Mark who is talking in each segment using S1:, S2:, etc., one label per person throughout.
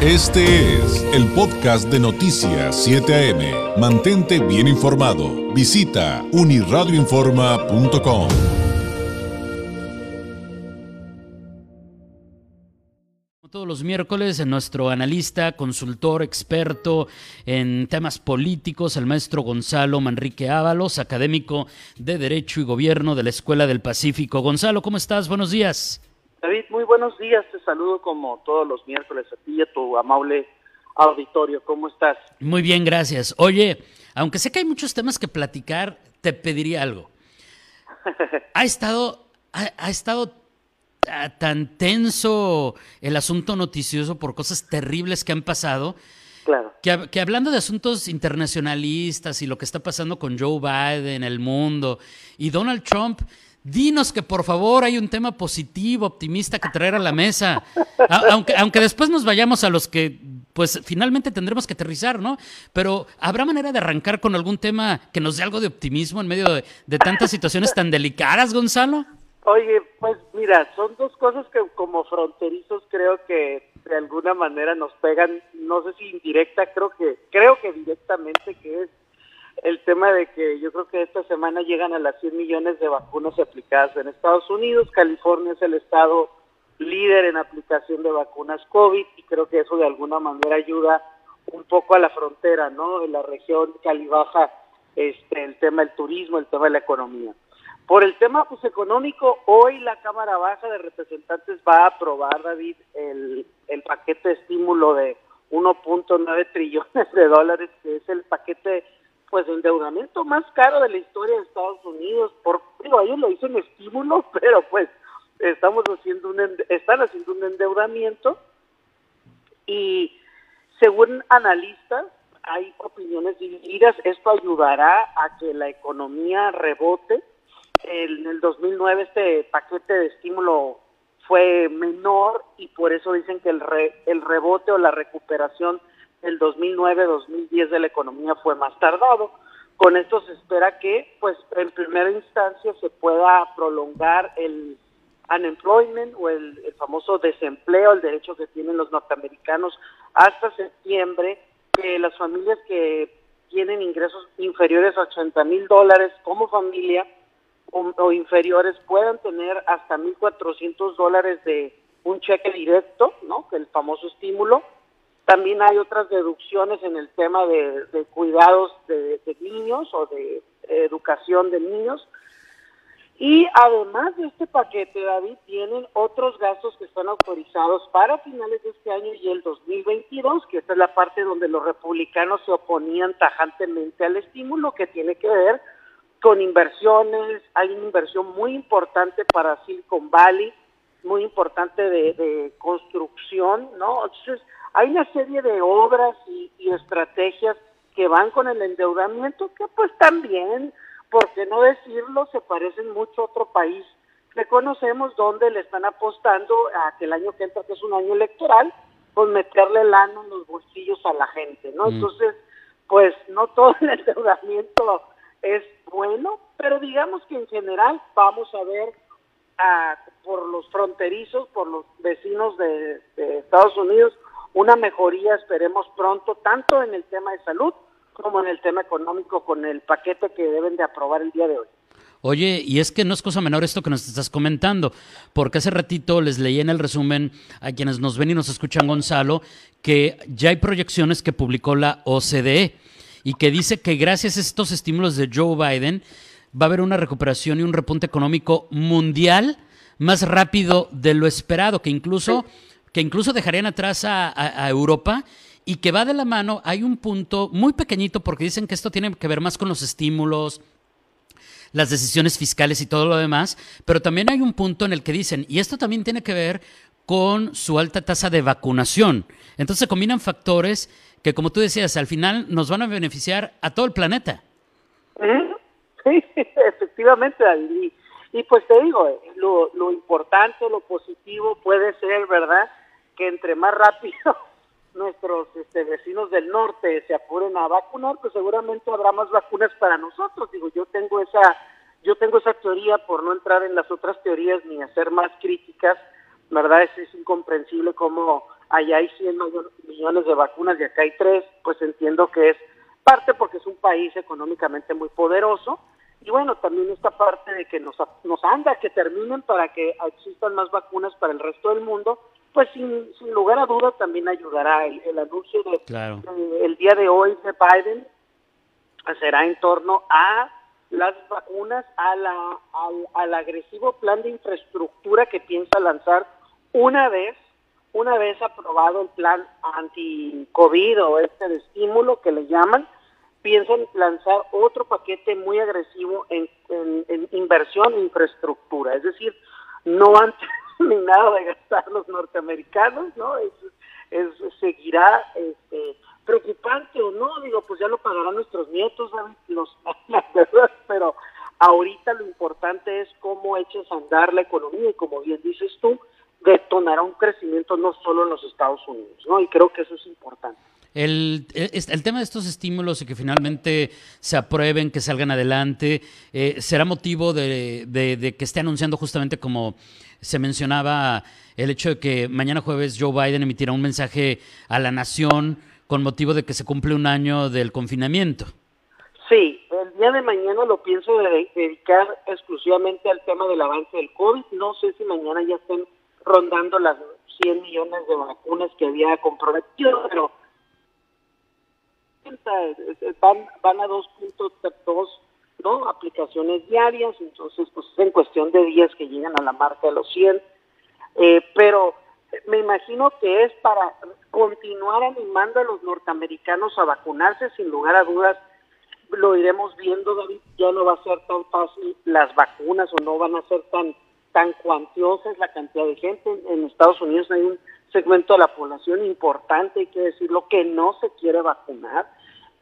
S1: Este es el podcast de Noticias 7 AM. Mantente bien informado. Visita uniradioinforma.com.
S2: Todos los miércoles, nuestro analista, consultor, experto en temas políticos, el maestro Gonzalo Manrique Ábalos, académico de Derecho y Gobierno de la Escuela del Pacífico. Gonzalo, ¿cómo estás? Buenos días.
S3: David, muy buenos días. Te saludo como todos los miércoles a ti y a tu amable auditorio. ¿Cómo estás?
S2: Muy bien, gracias. Oye, aunque sé que hay muchos temas que platicar, te pediría algo. Ha estado, ha, estado tan tenso el asunto noticioso por cosas terribles que han pasado.
S3: Claro.
S2: Que, que, hablando de asuntos internacionalistas y lo que está pasando con Joe Biden, el mundo y Donald Trump, Dinos que por favor hay un tema positivo, optimista que traer a la mesa. aunque, aunque después nos vayamos a los que, pues finalmente tendremos que aterrizar, ¿no? Pero ¿habrá manera de arrancar con algún tema que nos dé algo de optimismo en medio de, tantas situaciones tan delicadas, Gonzalo?
S3: Oye, pues mira, son dos cosas que como fronterizos creo que de alguna manera nos pegan, no sé si indirecta, creo que creo que directamente que es el tema de que yo creo que esta semana llegan a las 100 millones de vacunas aplicadas en Estados Unidos. California es el estado líder en aplicación de vacunas COVID y creo que eso de alguna manera ayuda un poco a la frontera, ¿no? En la región Cali-Baja, este, el tema del turismo, el tema de la economía. Por el tema pues, económico, hoy la Cámara Baja de Representantes va a aprobar, David, el, el paquete de estímulo de 1.9 trillones de dólares, que es el paquete pues endeudamiento más caro de la historia de Estados Unidos, por, digo, ellos lo dicen estímulo, pero pues estamos haciendo un, están haciendo un endeudamiento. Y según analistas hay opiniones divididas, esto ayudará a que la economía rebote. En el 2009 este paquete de estímulo fue menor y por eso dicen que el, el rebote o la recuperación el 2009-2010 de la economía fue más tardado. Con esto se espera que, pues, en primera instancia se pueda prolongar el unemployment o el, famoso desempleo, el derecho que tienen los norteamericanos hasta septiembre, que las familias que tienen ingresos inferiores a 80 mil dólares como familia o, o, inferiores puedan tener hasta 1.400 dólares de un cheque directo, ¿no? El famoso estímulo también hay otras deducciones en el tema de, cuidados de, niños o de educación de niños. Y además de este paquete, David, tienen otros gastos que están autorizados para finales de este año y el 2022, que esta es la parte donde los republicanos se oponían tajantemente al estímulo que tiene que ver con inversiones. Hay una inversión muy importante para Silicon Valley, muy importante de, de construcción, ¿no? Entonces, hay una serie de obras y, estrategias que van con el endeudamiento que pues también, por qué no decirlo, se parecen mucho a otro país que conocemos donde le están apostando a que el año que entra, que es un año electoral, pues meterle lana en los bolsillos a la gente, ¿no? Mm. Entonces, pues no todo el endeudamiento es bueno, pero digamos que en general vamos a ver por los fronterizos, por los vecinos de Estados Unidos, una mejoría, esperemos pronto, tanto en el tema de salud como en el tema económico con el paquete que deben de aprobar el día de hoy.
S2: Oye, y es que no es cosa menor esto que nos estás comentando, porque hace ratito les leí en el resumen a quienes nos ven y nos escuchan, Gonzalo, que ya hay proyecciones que publicó la OCDE y que dice que gracias a estos estímulos de Joe Biden va a haber una recuperación y un repunte económico mundial más rápido de lo esperado, que incluso que incluso dejarían atrás a, Europa y que va de la mano, hay un punto muy pequeñito porque dicen que esto tiene que ver más con los estímulos, las decisiones fiscales y todo lo demás, pero también hay un punto en el que dicen, y esto también tiene que ver con su alta tasa de vacunación. Entonces se combinan factores que, como tú decías, al final nos van a beneficiar a todo el planeta.
S3: Sí, efectivamente, y pues te digo, lo, lo importante, lo positivo puede ser, ¿verdad? Que entre más rápido nuestros este, vecinos del norte se apuren a vacunar, pues seguramente habrá más vacunas para nosotros. Digo, yo tengo esa, yo tengo esa teoría por no entrar en las otras teorías ni hacer más críticas, ¿verdad? Es, es incomprensible cómo allá hay 100 millones de vacunas y acá hay 3, pues entiendo que es parte porque es un país económicamente muy poderoso y bueno, también esta parte de que nos, nos anda que terminen para que existan más vacunas para el resto del mundo, pues sin, sin lugar a dudas también ayudará el, anuncio de, el día de hoy de Biden será en torno a las vacunas, a la, al, al agresivo plan de infraestructura que piensa lanzar una vez una vez aprobado el plan anti-COVID o este de estímulo que le llaman, piensan lanzar otro paquete muy agresivo en, inversión e infraestructura. Es decir, no han terminado de gastar los norteamericanos, ¿no? Es, seguirá este, preocupante o no, digo, pues ya lo pagarán nuestros nietos, los, pero ahorita lo importante es cómo eches a andar la economía y como bien dices tú, detonará un crecimiento no solo en los Estados Unidos, ¿no? Y creo que eso es importante.
S2: El, el, tema de estos estímulos y que finalmente se aprueben, que salgan adelante, eh, será motivo de, de, que esté anunciando justamente como se mencionaba el hecho de que mañana jueves Joe Biden emitirá un mensaje a la nación con motivo de que se cumple un año del confinamiento.
S3: Sí, el día de mañana lo pienso dedicar exclusivamente al tema del avance del COVID. No sé si mañana ya estén rondando las 100 millones de vacunas que había comprometido, pero van, van a 2.2 ¿no? aplicaciones diarias, entonces pues es en cuestión de días que llegan a la marca de los 100, eh, pero me imagino que es para continuar animando a los norteamericanos a vacunarse, sin lugar a dudas, lo iremos viendo, David, ya no va a ser tan fácil las vacunas o no van a ser tan tan cuantiosa es la cantidad de gente. En, Estados Unidos hay un segmento de la población importante, hay que decirlo, que no se quiere vacunar.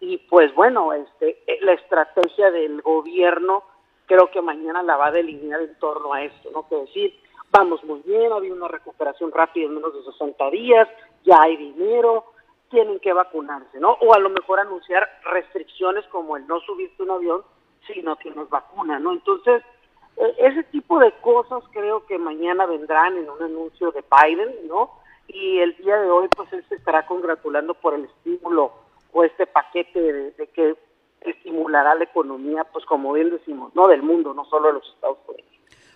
S3: Y pues bueno, este, eh, la estrategia del gobierno creo que mañana la va a delinear en torno a esto, ¿no? Que decir, vamos muy bien, ha habido una recuperación rápida en menos de 60 días, ya hay dinero, tienen que vacunarse, ¿no? O a lo mejor anunciar restricciones como el no subirse un avión si no tienes vacuna, ¿no? Entonces, e, ese tipo de cosas creo que mañana vendrán en un anuncio de Biden, ¿no? Y el día de hoy, pues él se estará congratulando por el estímulo o este paquete de, que estimulará la economía, pues como bien decimos, no del mundo, no solo de los Estados Unidos.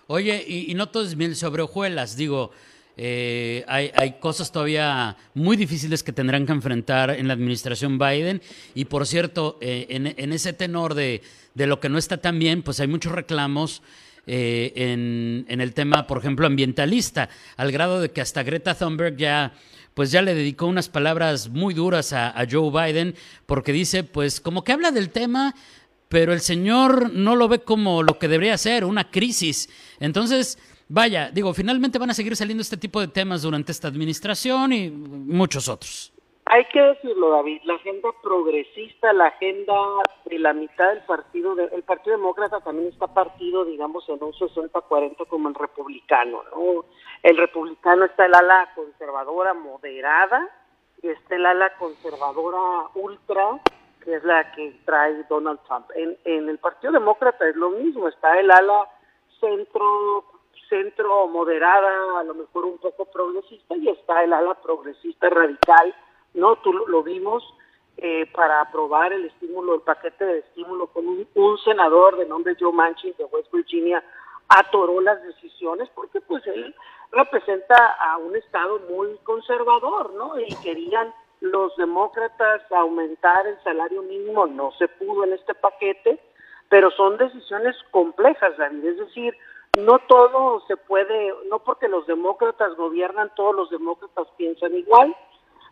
S2: Oye, y, no todo es miel sobre hojuelas, digo, eh, hay, hay, cosas todavía muy difíciles que tendrán que enfrentar en la administración Biden. Y por cierto, eh, en, en, ese tenor de, de, lo que no está tan bien, pues hay muchos reclamos eh, en, el tema, por ejemplo, ambientalista, al grado de que hasta Greta Thunberg ya pues ya le dedicó unas palabras muy duras a, Joe Biden, porque dice, pues como que habla del tema, pero el señor no lo ve como lo que debería ser, una crisis. Entonces, vaya, digo, finalmente van a seguir saliendo este tipo de temas durante esta administración y muchos otros.
S3: Hay que decirlo, David, la agenda progresista, la agenda de la mitad del partido, el Partido Demócrata también está partido, digamos, en un 60-40 como el republicano, ¿no? El republicano está el ala conservadora moderada y está el ala conservadora ultra, que es la que trae Donald Trump. En, en el Partido Demócrata es lo mismo, está el ala centro centro moderada, a lo mejor un poco progresista, y está el ala progresista radical, ¿no? Tú lo, vimos eh, para aprobar el estímulo, el paquete de estímulo con un, senador de nombre Joe Manchin de West Virginia atoró las decisiones porque pues él representa a un estado muy conservador, ¿no? Y querían los demócratas aumentar el salario mínimo, no se pudo en este paquete, pero son decisiones complejas, David, es decir, no todo se puede, no porque los demócratas gobiernan, todos los demócratas piensan igual,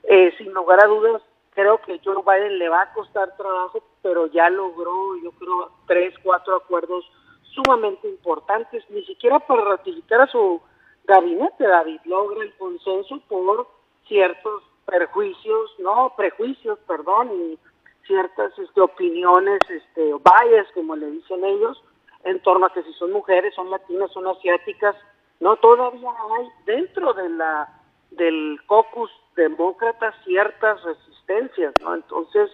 S3: eh, sin lugar a dudas, creo que Joe Biden le va a costar trabajo, pero ya logró, yo creo, tres, cuatro acuerdos sumamente importantes, ni siquiera para ratificar a su gabinete, David, logra el consenso por ciertos perjuicios, no, prejuicios, perdón, y ciertas este, opiniones, este, bias, como le dicen ellos, en torno a que si son mujeres, son latinas, son asiáticas, no, todavía hay dentro de la del caucus demócrata ciertas resistencias, ¿no? Entonces,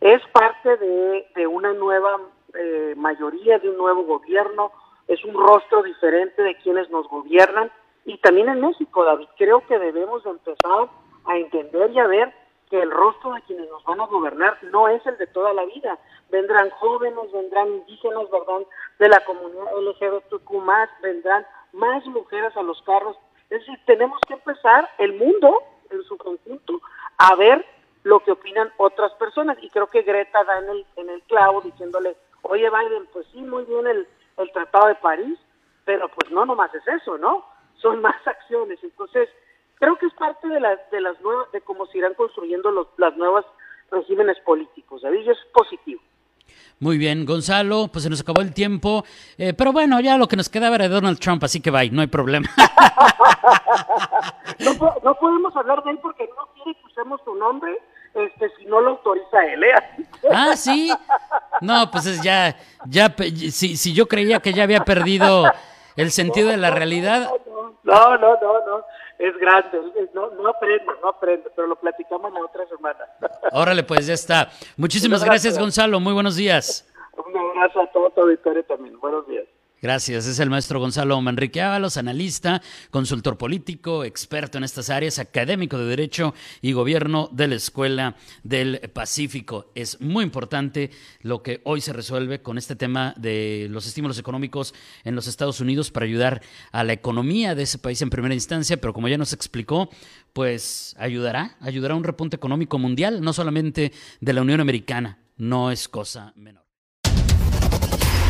S3: es parte de, una nueva eh, mayoría, de un nuevo gobierno, es un rostro diferente de quienes nos gobiernan y también en México, David, creo que debemos empezar a entender y a ver que el rostro de quienes nos van a gobernar no es el de toda la vida. Vendrán jóvenes, vendrán indígenas, ¿verdad? De la comunidad LGBTQ más, vendrán más mujeres a los carros. Es decir, tenemos que empezar el mundo en su conjunto a ver lo que opinan otras personas. Y creo que Greta da en el, en el clavo diciéndole, oye Biden, pues sí, muy bien el, el Tratado de París, pero pues no nomás es eso, ¿no? Son más acciones. Entonces, creo que es parte de las de las nuevas de cómo se irán construyendo los las nuevas regímenes políticos David y es positivo
S2: muy bien, Gonzalo, pues se nos acabó el tiempo, eh, pero bueno, ya lo que nos quedaba era de Donald Trump, así que bye, no hay problema.
S3: no, no, podemos hablar de él porque no quiere que usemos su nombre, este, si no lo autoriza él, ¿eh?
S2: Ah, sí. No, pues ya, ya, si, si yo creía que ya había perdido el sentido de la realidad.
S3: No, no, no, no es grande, no, no aprende, no aprende, pero lo platicamos la otra semana.
S2: Órale, pues ya está. Muchísimas gracias, Gonzalo. Muy buenos días.
S3: Un abrazo a todo tu auditorio también. Buenos días.
S2: Gracias. Es el maestro Gonzalo Manrique Ábalos, analista, consultor político, experto en estas áreas, académico de Derecho y Gobierno de la Escuela del Pacífico. Es muy importante lo que hoy se resuelve con este tema de los estímulos económicos en los Estados Unidos para ayudar a la economía de ese país en primera instancia, pero como ya nos explicó, pues ayudará, ayudará a un repunte económico mundial, no solamente de la Unión Americana. No es cosa menor.